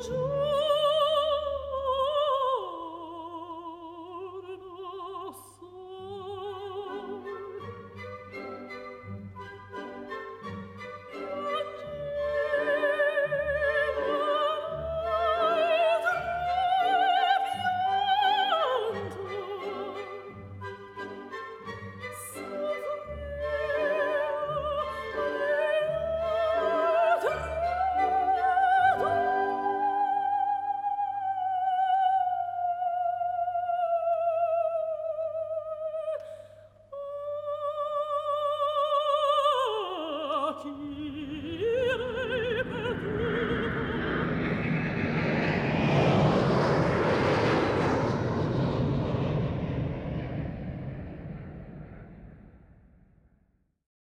toujours.